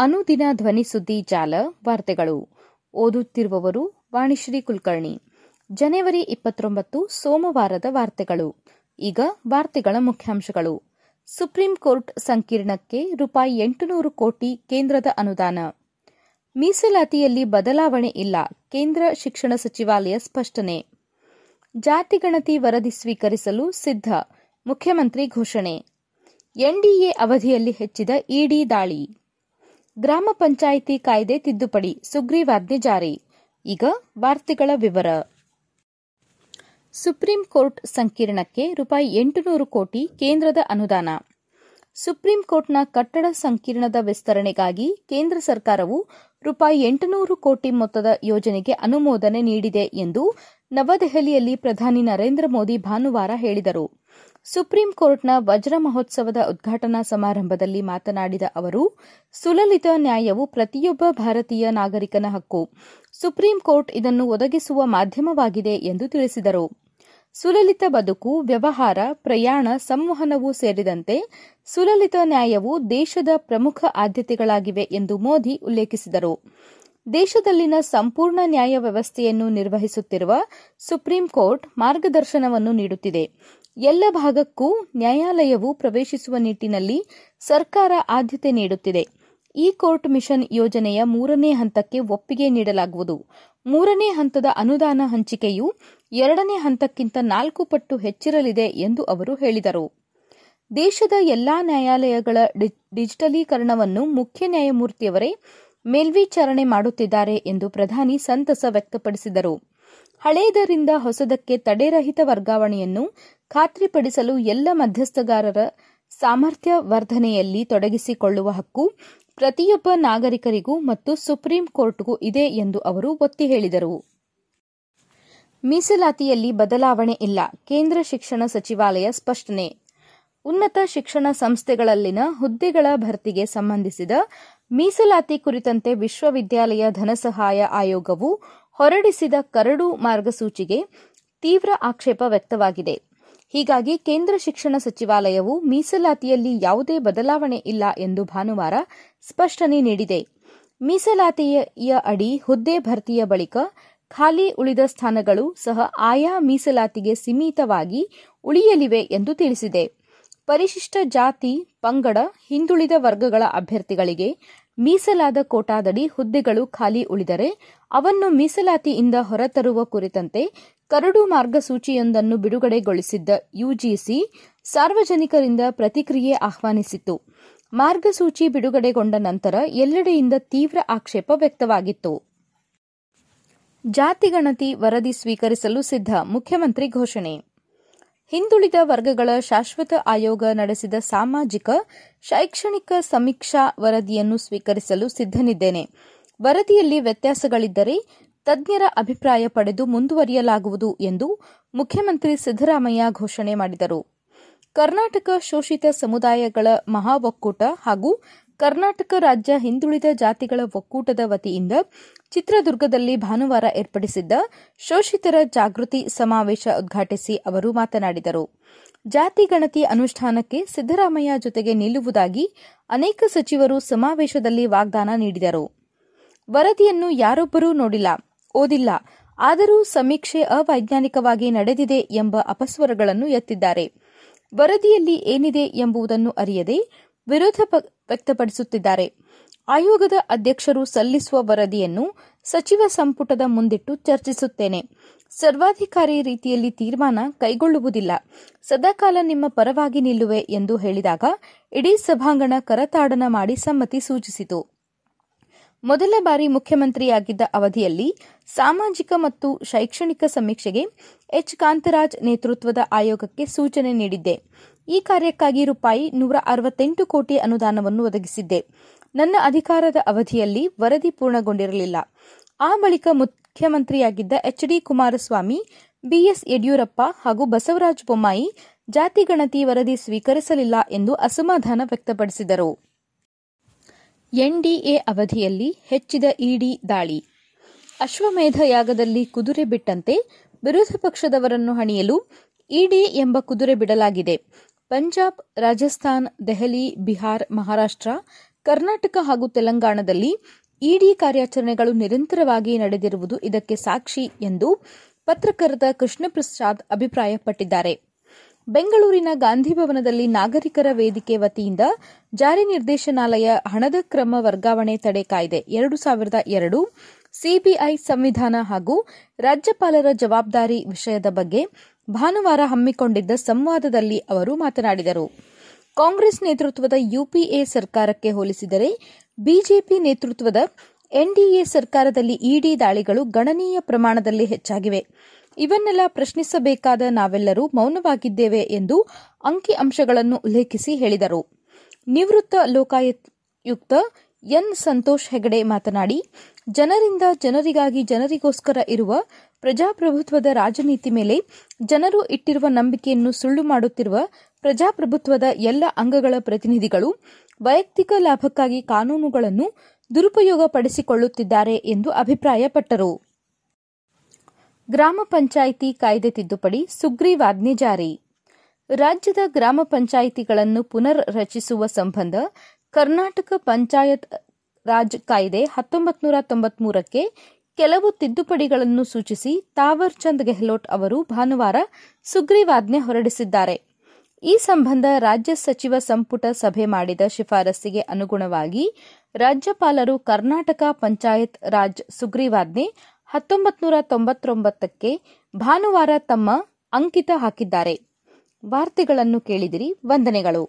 ಅನುದಿನ ಧ್ವನಿ ಸುದ್ದಿ ಜಾಲ, ವಾರ್ತೆಗಳು. ಓದುತ್ತಿರುವವರು ವಾಣಿಶ್ರೀ ಕುಲಕರ್ಣಿ. ಜನವರಿ ಇಪ್ಪತ್ತೊಂಬತ್ತು, ಸೋಮವಾರದ ವಾರ್ತೆಗಳು. ಈಗ ವಾರ್ತೆಗಳ ಮುಖ್ಯಾಂಶಗಳು. ಸುಪ್ರೀಂ ಕೋರ್ಟ್ ಸಂಕೀರ್ಣಕ್ಕೆ ರೂಪಾಯಿ ಎಂಟುನೂರು ಕೋಟಿ ಕೇಂದ್ರದ ಅನುದಾನ. ಮೀಸಲಾತಿಯಲ್ಲಿ ಬದಲಾವಣೆ ಇಲ್ಲ, ಕೇಂದ್ರ ಶಿಕ್ಷಣ ಸಚಿವಾಲಯ ಸ್ಪಷ್ಟನೆ. ಜಾತಿಗಣತಿ ವರದಿ ಸ್ವೀಕರಿಸಲು ಸಿದ್ಧ, ಮುಖ್ಯಮಂತ್ರಿ ಘೋಷಣೆ. ಎನ್ಡಿಎ ಅವಧಿಯಲ್ಲಿ ಹೆಚ್ಚಿದ ಇಡಿ ದಾಳಿ. ಗ್ರಾಮ ಪಂಚಾಯಿತಿ ಕಾಯ್ದೆ ತಿದ್ದುಪಡಿ ಸುಗ್ರೀವಾಜ್ಞೆ ಜಾರಿ. ಈಗ ವಾರ್ತೆಗಳ ವಿವರ. ಸುಪ್ರೀಂ ಕೋರ್ಟ್ ಸಂಕೀರ್ಣಕ್ಕೆ ರೂಪಾಯಿ ಎಂಟುನೂರು ಕೋಟಿ ಕೇಂದ್ರದ ಅನುದಾನ. ಸುಪ್ರೀಂ ಕೋರ್ಟ್ನ ಕಟ್ಟಡ ಸಂಕೀರ್ಣದ ವಿಸ್ತರಣೆಗಾಗಿ ಕೇಂದ್ರ ಸರ್ಕಾರವು ರೂಪಾಯಿ ಎಂಟುನೂರು ಕೋಟಿ ಮೊತ್ತದ ಯೋಜನೆಗೆ ಅನುಮೋದನೆ ನೀಡಿದೆ ಎಂದು ನವದೆಹಲಿಯಲ್ಲಿ ಪ್ರಧಾನಿ ನರೇಂದ್ರ ಮೋದಿ ಭಾನುವಾರ ಹೇಳಿದರು. ಸುಪ್ರೀಂ ಕೋರ್ಟ್ನ ವಜ್ರ ಮಹೋತ್ಸವದ ಉದ್ಘಾಟನಾ ಸಮಾರಂಭದಲ್ಲಿ ಮಾತನಾಡಿದ ಅವರು, ಸುಲಲಿತ ನ್ಯಾಯವು ಪ್ರತಿಯೊಬ್ಬ ಭಾರತೀಯ ನಾಗರಿಕನ ಹಕ್ಕು. ಸುಪ್ರೀಂ ಕೋರ್ಟ್ ಇದನ್ನು ಒದಗಿಸುವ ಮಾಧ್ಯಮವಾಗಿದೆ ಎಂದು ತಿಳಿಸಿದರು. ಸುಲಲಿತ ಬದುಕು, ವ್ಯವಹಾರ, ಪ್ರಯಾಣ, ಸಂವಹನವೂ ಸೇರಿದಂತೆ ಸುಲಲಿತ ನ್ಯಾಯವು ದೇಶದ ಪ್ರಮುಖ ಆದ್ಯತೆಗಳಾಗಿವೆ ಎಂದು ಮೋದಿ ಉಲ್ಲೇಖಿಸಿದರು. ದೇಶದಲ್ಲಿನ ಸಂಪೂರ್ಣ ನ್ಯಾಯ ವ್ಯವಸ್ಥೆಯನ್ನು ನಿರ್ವಹಿಸುತ್ತಿರುವ ಸುಪ್ರೀಂ ಕೋರ್ಟ್ ಮಾರ್ಗದರ್ಶನವನ್ನು ನೀಡುತ್ತಿದೆ. ಎಲ್ಲ ಭಾಗಕ್ಕೂ ನ್ಯಾಯಾಲಯವು ಪ್ರವೇಶಿಸುವ ನಿಟ್ಟಿನಲ್ಲಿ ಸರ್ಕಾರ ಆದ್ಯತೆ ನೀಡುತ್ತಿದೆ. ಇ ಕೋರ್ಟ್ ಮಿಷನ್ ಯೋಜನೆಯ ಮೂರನೇ ಹಂತಕ್ಕೆ ಒಪ್ಪಿಗೆ ನೀಡಲಾಗುವುದು. ಮೂರನೇ ಹಂತದ ಅನುದಾನ ಹಂಚಿಕೆಯು ಎರಡನೇ ಹಂತಕ್ಕಿಂತ ನಾಲ್ಕು ಪಟ್ಟು ಹೆಚ್ಚಿರಲಿದೆ ಎಂದು ಅವರು ಹೇಳಿದರು. ದೇಶದ ಎಲ್ಲಾ ನ್ಯಾಯಾಲಯಗಳ ಡಿಜಿಟಲೀಕರಣವನ್ನು ಮುಖ್ಯ ನ್ಯಾಯಮೂರ್ತಿಯವರೇ ಮೇಲ್ವಿಚಾರಣೆ ಮಾಡುತ್ತಿದ್ದಾರೆ ಎಂದು ಪ್ರಧಾನಿ ಸಂತಸ ವ್ಯಕ್ತಪಡಿಸಿದರು. ಹಳೆಯದರಿಂದ ಹೊಸದಕ್ಕೆ ತಡೆರಹಿತ ವರ್ಗಾವಣೆಯನ್ನು ಖಾತ್ರಿಪಡಿಸಲು ಎಲ್ಲ ಮಧ್ಯಸ್ಥಗಾರರ ಸಾಮರ್ಥ್ಯ ವರ್ಧನೆಯಲ್ಲಿ ತೊಡಗಿಸಿಕೊಳ್ಳುವ ಹಕ್ಕು ಪ್ರತಿಯೊಬ್ಬ ನಾಗರಿಕರಿಗೂ ಮತ್ತು ಸುಪ್ರೀಂ ಕೋರ್ಟ್ಗೂ ಇದೆ ಎಂದು ಅವರು ಒತ್ತಿ ಹೇಳಿದರು. ಮೀಸಲಾತಿಯಲ್ಲಿ ಬದಲಾವಣೆ ಇಲ್ಲ, ಕೇಂದ್ರ ಶಿಕ್ಷಣ ಸಚಿವಾಲಯ ಸ್ಪಷ್ಟನೆ. ಉನ್ನತ ಶಿಕ್ಷಣ ಸಂಸ್ಥೆಗಳಲ್ಲಿನ ಹುದ್ದೆಗಳ ಭರ್ತಿಗೆ ಸಂಬಂಧಿಸಿದ ಮೀಸಲಾತಿ ಕುರಿತಂತೆ ವಿಶ್ವವಿದ್ಯಾಲಯ ಧನಸಹಾಯ ಆಯೋಗವು ಹೊರಡಿಸಿದ ಕರಡು ಮಾರ್ಗಸೂಚಿಗೆ ತೀವ್ರ ಆಕ್ಷೇಪ ವ್ಯಕ್ತವಾಗಿದೆ. ಹೀಗಾಗಿ ಕೇಂದ್ರ ಶಿಕ್ಷಣ ಸಚಿವಾಲಯವು ಮೀಸಲಾತಿಯಲ್ಲಿ ಯಾವುದೇ ಬದಲಾವಣೆ ಇಲ್ಲ ಎಂದು ಭಾನುವಾರ ಸ್ಪಷ್ಟನೆ ನೀಡಿದೆ. ಮೀಸಲಾತಿಯ ಅಡಿ ಹುದ್ದೆ ಭರ್ತಿಯ ಬಳಿಕ ಖಾಲಿ ಉಳಿದ ಸ್ಥಾನಗಳು ಸಹ ಆಯಾ ಮೀಸಲಾತಿಗೆ ಸೀಮಿತವಾಗಿ ಉಳಿಯಲಿವೆ ಎಂದು ತಿಳಿಸಿದೆ. ಪರಿಶಿಷ್ಟ ಜಾತಿ, ಪಂಗಡ, ಹಿಂದುಳಿದ ವರ್ಗಗಳ ಅಭ್ಯರ್ಥಿಗಳಿಗೆ ಮೀಸಲಾದ ಕೋಟಾದಡಿ ಹುದ್ದೆಗಳು ಖಾಲಿ ಉಳಿದರೆ ಅವನ್ನು ಮೀಸಲಾತಿಯಿಂದ ಹೊರತರುವ ಕುರಿತಂತೆ ಕರಡು ಮಾರ್ಗಸೂಚಿಯೊಂದನ್ನು ಬಿಡುಗಡೆಗೊಳಿಸಿದ್ದ ಯುಜಿಸಿ ಸಾರ್ವಜನಿಕರಿಂದ ಪ್ರತಿಕ್ರಿಯೆ ಆಹ್ವಾನಿಸಿತ್ತು ಮಾರ್ಗಸೂಚಿ ಬಿಡುಗಡೆಗೊಂಡ ನಂತರ ಎಲ್ಲೆಡೆಯಿಂದ ತೀವ್ರ ಆಕ್ಷೇಪ ವ್ಯಕ್ತವಾಗಿತ್ತು. ಜಾತಿಗಣತಿ ವರದಿ ಸ್ವೀಕರಿಸಲು ಸಿದ್ಧ ಮುಖ್ಯಮಂತ್ರಿ ಘೋಷಣೆ. ಹಿಂದುಳಿದ ವರ್ಗಗಳ ಶಾಶ್ವತ ಆಯೋಗ ನಡೆಸಿದ ಸಾಮಾಜಿಕ, ಶೈಕ್ಷಣಿಕ ಸಮೀಕ್ಷಾ ವರದಿಯನ್ನು ಸ್ವೀಕರಿಸಲು ಸಿದ್ಧನಿದ್ದೇನೆ. ವರದಿಯಲ್ಲಿ ವ್ಯತ್ಯಾಸಗಳಿದ್ದರೆ ತಜ್ಞರ ಅಭಿಪ್ರಾಯ ಪಡೆದು ಮುಂದುವರಿಯಲಾಗುವುದು ಎಂದು ಮುಖ್ಯಮಂತ್ರಿ ಸಿದ್ದರಾಮಯ್ಯ ಘೋಷಣೆ ಮಾಡಿದರು. ಕರ್ನಾಟಕ ಶೋಷಿತ ಸಮುದಾಯಗಳ ಮಹಾ ಒಕ್ಕೂಟ ಹಾಗೂ ಕರ್ನಾಟಕ ರಾಜ್ಯ ಹಿಂದುಳಿದ ಜಾತಿಗಳ ಒಕ್ಕೂಟದ ವತಿಯಿಂದ ಚಿತ್ರದುರ್ಗದಲ್ಲಿ ಭಾನುವಾರ ಏರ್ಪಡಿಸಿದ್ದ ಶೋಷಿತರ ಜಾಗೃತಿ ಸಮಾವೇಶ ಉದ್ಘಾಟಿಸಿ ಅವರು ಮಾತನಾಡಿದರು. ಜಾತಿ ಗಣತಿ ಅನುಷ್ಠಾನಕ್ಕೆ ಸಿದ್ದರಾಮಯ್ಯ ಜೊತೆಗೆ ನಿಲ್ಲುವುದಾಗಿ ಅನೇಕ ಸಚಿವರು ಸಮಾವೇಶದಲ್ಲಿ ವಾಗ್ದಾನ ನೀಡಿದರು. ವರದಿಯನ್ನು ಯಾರೊಬ್ಬರೂ ನೋಡಿಲ್ಲ. ಓದಿಲ್ಲ. ಆದರೂ ಸಮೀಕ್ಷೆ ಅವೈಜ್ಞಾನಿಕವಾಗಿ ನಡೆದಿದೆ ಎಂಬ ಅಪಸ್ವರಗಳನ್ನು ಎತ್ತಿದ್ದಾರೆ. ವರದಿಯಲ್ಲಿ ಏನಿದೆ ಎಂಬುದನ್ನು ಅರಿಯದೆ ವಿರೋಧ ವ್ಯಕ್ತಪಡಿಸುತ್ತಿದ್ದಾರೆ. ಆಯೋಗದ ಅಧ್ಯಕ್ಷರು ಸಲ್ಲಿಸುವ ವರದಿಯನ್ನು ಸಚಿವ ಸಂಪುಟದ ಮುಂದಿಟ್ಟು ಚರ್ಚಿಸುತ್ತೇನೆ. ಸರ್ವಾಧಿಕಾರಿ ರೀತಿಯಲ್ಲಿ ತೀರ್ಮಾನ ಕೈಗೊಳ್ಳುವುದಿಲ್ಲ. ಸದಾಕಾಲ ನಿಮ್ಮ ಪರವಾಗಿ ನಿಲ್ಲುವೆ ಎಂದು ಹೇಳಿದಾಗ ಇಡೀ ಸಭಾಂಗಣ ಕರತಾಡನ ಮಾಡಿ ಸಮ್ಮತಿ ಸೂಚಿಸಿತು. ಮೊದಲ ಬಾರಿ ಮುಖ್ಯಮಂತ್ರಿಯಾಗಿದ್ದ ಅವಧಿಯಲ್ಲಿ ಸಾಮಾಜಿಕ ಮತ್ತು ಶೈಕ್ಷಣಿಕ ಸಮೀಕ್ಷೆಗೆ ಎಚ್. ಕಾಂತರಾಜ್ ನೇತೃತ್ವದ ಆಯೋಗಕ್ಕೆ ಸೂಚನೆ ನೀಡಿದ್ದೆ. ಈ ಕಾರ್ಯಕ್ಕಾಗಿ ರೂಪಾಯಿ ನೂರ ಅರವತ್ತೆಂಟು ಕೋಟಿ ಅನುದಾನವನ್ನು ಒದಗಿಸಿದ್ದೆ. ನನ್ನ ಅಧಿಕಾರದ ಅವಧಿಯಲ್ಲಿ ವರದಿ ಪೂರ್ಣಗೊಂಡಿರಲಿಲ್ಲ. ಆ ಬಳಿಕ ಮುಖ್ಯಮಂತ್ರಿಯಾಗಿದ್ದ H. D. Kumaraswamy BS Yediyurappa ಹಾಗೂ ಬಸವರಾಜ ಬೊಮ್ಮಾಯಿ ಜಾತಿ ಗಣತಿ ವರದಿ ಸ್ವೀಕರಿಸಲಿಲ್ಲ ಎಂದು ಅಸಮಾಧಾನ ವ್ಯಕ್ತಪಡಿಸಿದರು. ಎನ್ಡಿಎ ಅವಧಿಯಲ್ಲಿ ಹೆಚ್ಚಿದ ಇಡಿ ದಾಳಿ. ಅಶ್ವಮೇಧ ಯಾಗದಲ್ಲಿ ಕುದುರೆ ಬಿಟ್ಟಂತೆ ವಿರೋಧ ಪಕ್ಷದವರನ್ನು ಹಣಿಯಲು ಇಡಿ ಎಂಬ ಕುದುರೆ ಬಿಡಲಾಗಿದೆ. ಪಂಜಾಬ್, ರಾಜಸ್ಥಾನ್, ದೆಹಲಿ, ಬಿಹಾರ್, ಮಹಾರಾಷ್ಟ್ರ, ಕರ್ನಾಟಕ ಹಾಗೂ ತೆಲಂಗಾಣದಲ್ಲಿ ಇಡಿ ಕಾರ್ಯಾಚರಣೆಗಳು ನಿರಂತರವಾಗಿ ನಡೆದಿರುವುದು ಇದಕ್ಕೆ ಸಾಕ್ಷಿ ಎಂದು ಪತ್ರಕರ್ತ ಕೃಷ್ಣಪ್ರಸಾದ್ ಅಭಿಪ್ರಾಯಪಟ್ಟಿದ್ದಾರೆ. ಬೆಂಗಳೂರಿನ ಗಾಂಧಿ ಭವನದಲ್ಲಿ ನಾಗರಿಕರ ವೇದಿಕೆ ವತಿಯಿಂದ ಜಾರಿ ನಿರ್ದೇಶನಾಲಯ ಹಣದ ಕ್ರಮ ವರ್ಗಾವಣೆ ತಡೆ ಕಾಯ್ದೆ ಎರಡು ಸಾವಿರದ ಎರಡು, ಸಿಬಿಐ ಸಂವಿಧಾನ ಹಾಗೂ ರಾಜ್ಯಪಾಲರ ಜವಾಬ್ದಾರಿ ವಿಷಯದ ಬಗ್ಗೆ ಭಾನುವಾರ ಹಮ್ಮಿಕೊಂಡಿದ್ದ ಸಂವಾದದಲ್ಲಿ ಅವರು ಮಾತನಾಡಿದರು. ಕಾಂಗ್ರೆಸ್ ನೇತೃತ್ವದ ಯುಪಿಎ ಸರ್ಕಾರಕ್ಕೆ ಹೋಲಿಸಿದರೆ ಬಿಜೆಪಿ ನೇತೃತ್ವದ ಎನ್ಡಿಎ ಸರ್ಕಾರದಲ್ಲಿ ಇಡಿ ದಾಳಿಗಳು ಗಣನೀಯ ಪ್ರಮಾಣದಲ್ಲಿ ಹೆಚ್ಚಾಗಿವೆ. ಇವನ್ನೆಲ್ಲ ಪ್ರಶ್ನಿಸಬೇಕಾದ ನಾವೆಲ್ಲರೂ ಮೌನವಾಗಿದ್ದೇವೆ ಎಂದು ಅಂಕಿ ಅಂಶಗಳನ್ನು ಉಲ್ಲೇಖಿಸಿ ಹೇಳಿದರು. ನಿವೃತ್ತ ಲೋಕಾಯುಕ್ತ ಎನ್ ಸಂತೋಷ್ ಹೆಗಡೆ ಮಾತನಾಡಿ, ಜನರಿಂದ ಜನರಿಗಾಗಿ ಜನರಿಗೋಸ್ಕರ ಇರುವ ಪ್ರಜಾಪ್ರಭುತ್ವದ ರಾಜನೀತಿ ಮೇಲೆ ಜನರು ಇಟ್ಟಿರುವ ನಂಬಿಕೆಯನ್ನು ಸುಳ್ಳು ಮಾಡುತ್ತಿರುವ ಪ್ರಜಾಪ್ರಭುತ್ವದ ಎಲ್ಲ ಅಂಗಗಳ ಪ್ರತಿನಿಧಿಗಳು ವೈಯಕ್ತಿಕ ಲಾಭಕ್ಕಾಗಿ ಕಾನೂನುಗಳನ್ನು ದುರುಪಯೋಗಪಡಿಸಿಕೊಳ್ಳುತ್ತಿದ್ದಾರೆ ಎಂದು ಅಭಿಪ್ರಾಯಪಟ್ಟರು. ಗ್ರಾಮ ಪಂಚಾಯಿತಿ ಕಾಯ್ದೆ ತಿದ್ದುಪಡಿ ಸುಗ್ರೀವಾಜ್ಞೆ ಜಾರಿ. ರಾಜ್ಯದ ಗ್ರಾಮ ಪಂಚಾಯಿತಿಗಳನ್ನು ಪುನರ್ ರಚಿಸುವ ಸಂಬಂಧ ಕರ್ನಾಟಕ ಪಂಚಾಯತ್ ರಾಜ್ ಕಾಯ್ದೆ ಹತ್ತೊಂಬತ್ತು ನೂರ ತೊಂಬತ್ಮೂರಕ್ಕೆ ಕೆಲವು ತಿದ್ದುಪಡಿಗಳನ್ನು ಸೂಚಿಸಿ ತಾವರ್ ಚಂದ್ ಗೆಹ್ಲೋಟ್ ಅವರು ಭಾನುವಾರ ಸುಗ್ರೀವಾಜ್ಞೆ ಹೊರಡಿಸಿದ್ದಾರೆ. ಈ ಸಂಬಂಧ ರಾಜ್ಯ ಸಚಿವ ಸಂಪುಟ ಸಭೆ ಮಾಡಿದ ಶಿಫಾರಸ್ಸಿಗೆ ಅನುಗುಣವಾಗಿ ರಾಜ್ಯಪಾಲರು ಕರ್ನಾಟಕ ಪಂಚಾಯತ್ ರಾಜ್ ಸುಗ್ರೀವಾಜ್ಞೆ ಹತ್ತೊಂಬತ್ತು ನೂರ ತೊಂಬತ್ತೊಂಬತ್ತಕ್ಕೆ ಭಾನುವಾರ ತಮ್ಮ ಅಂಕಿತ ಹಾಕಿದ್ದಾರೆ. ವಾರ್ತೆಗಳನ್ನು ಕೇಳಿದಿರಿ ವಂದನೆಗಳು.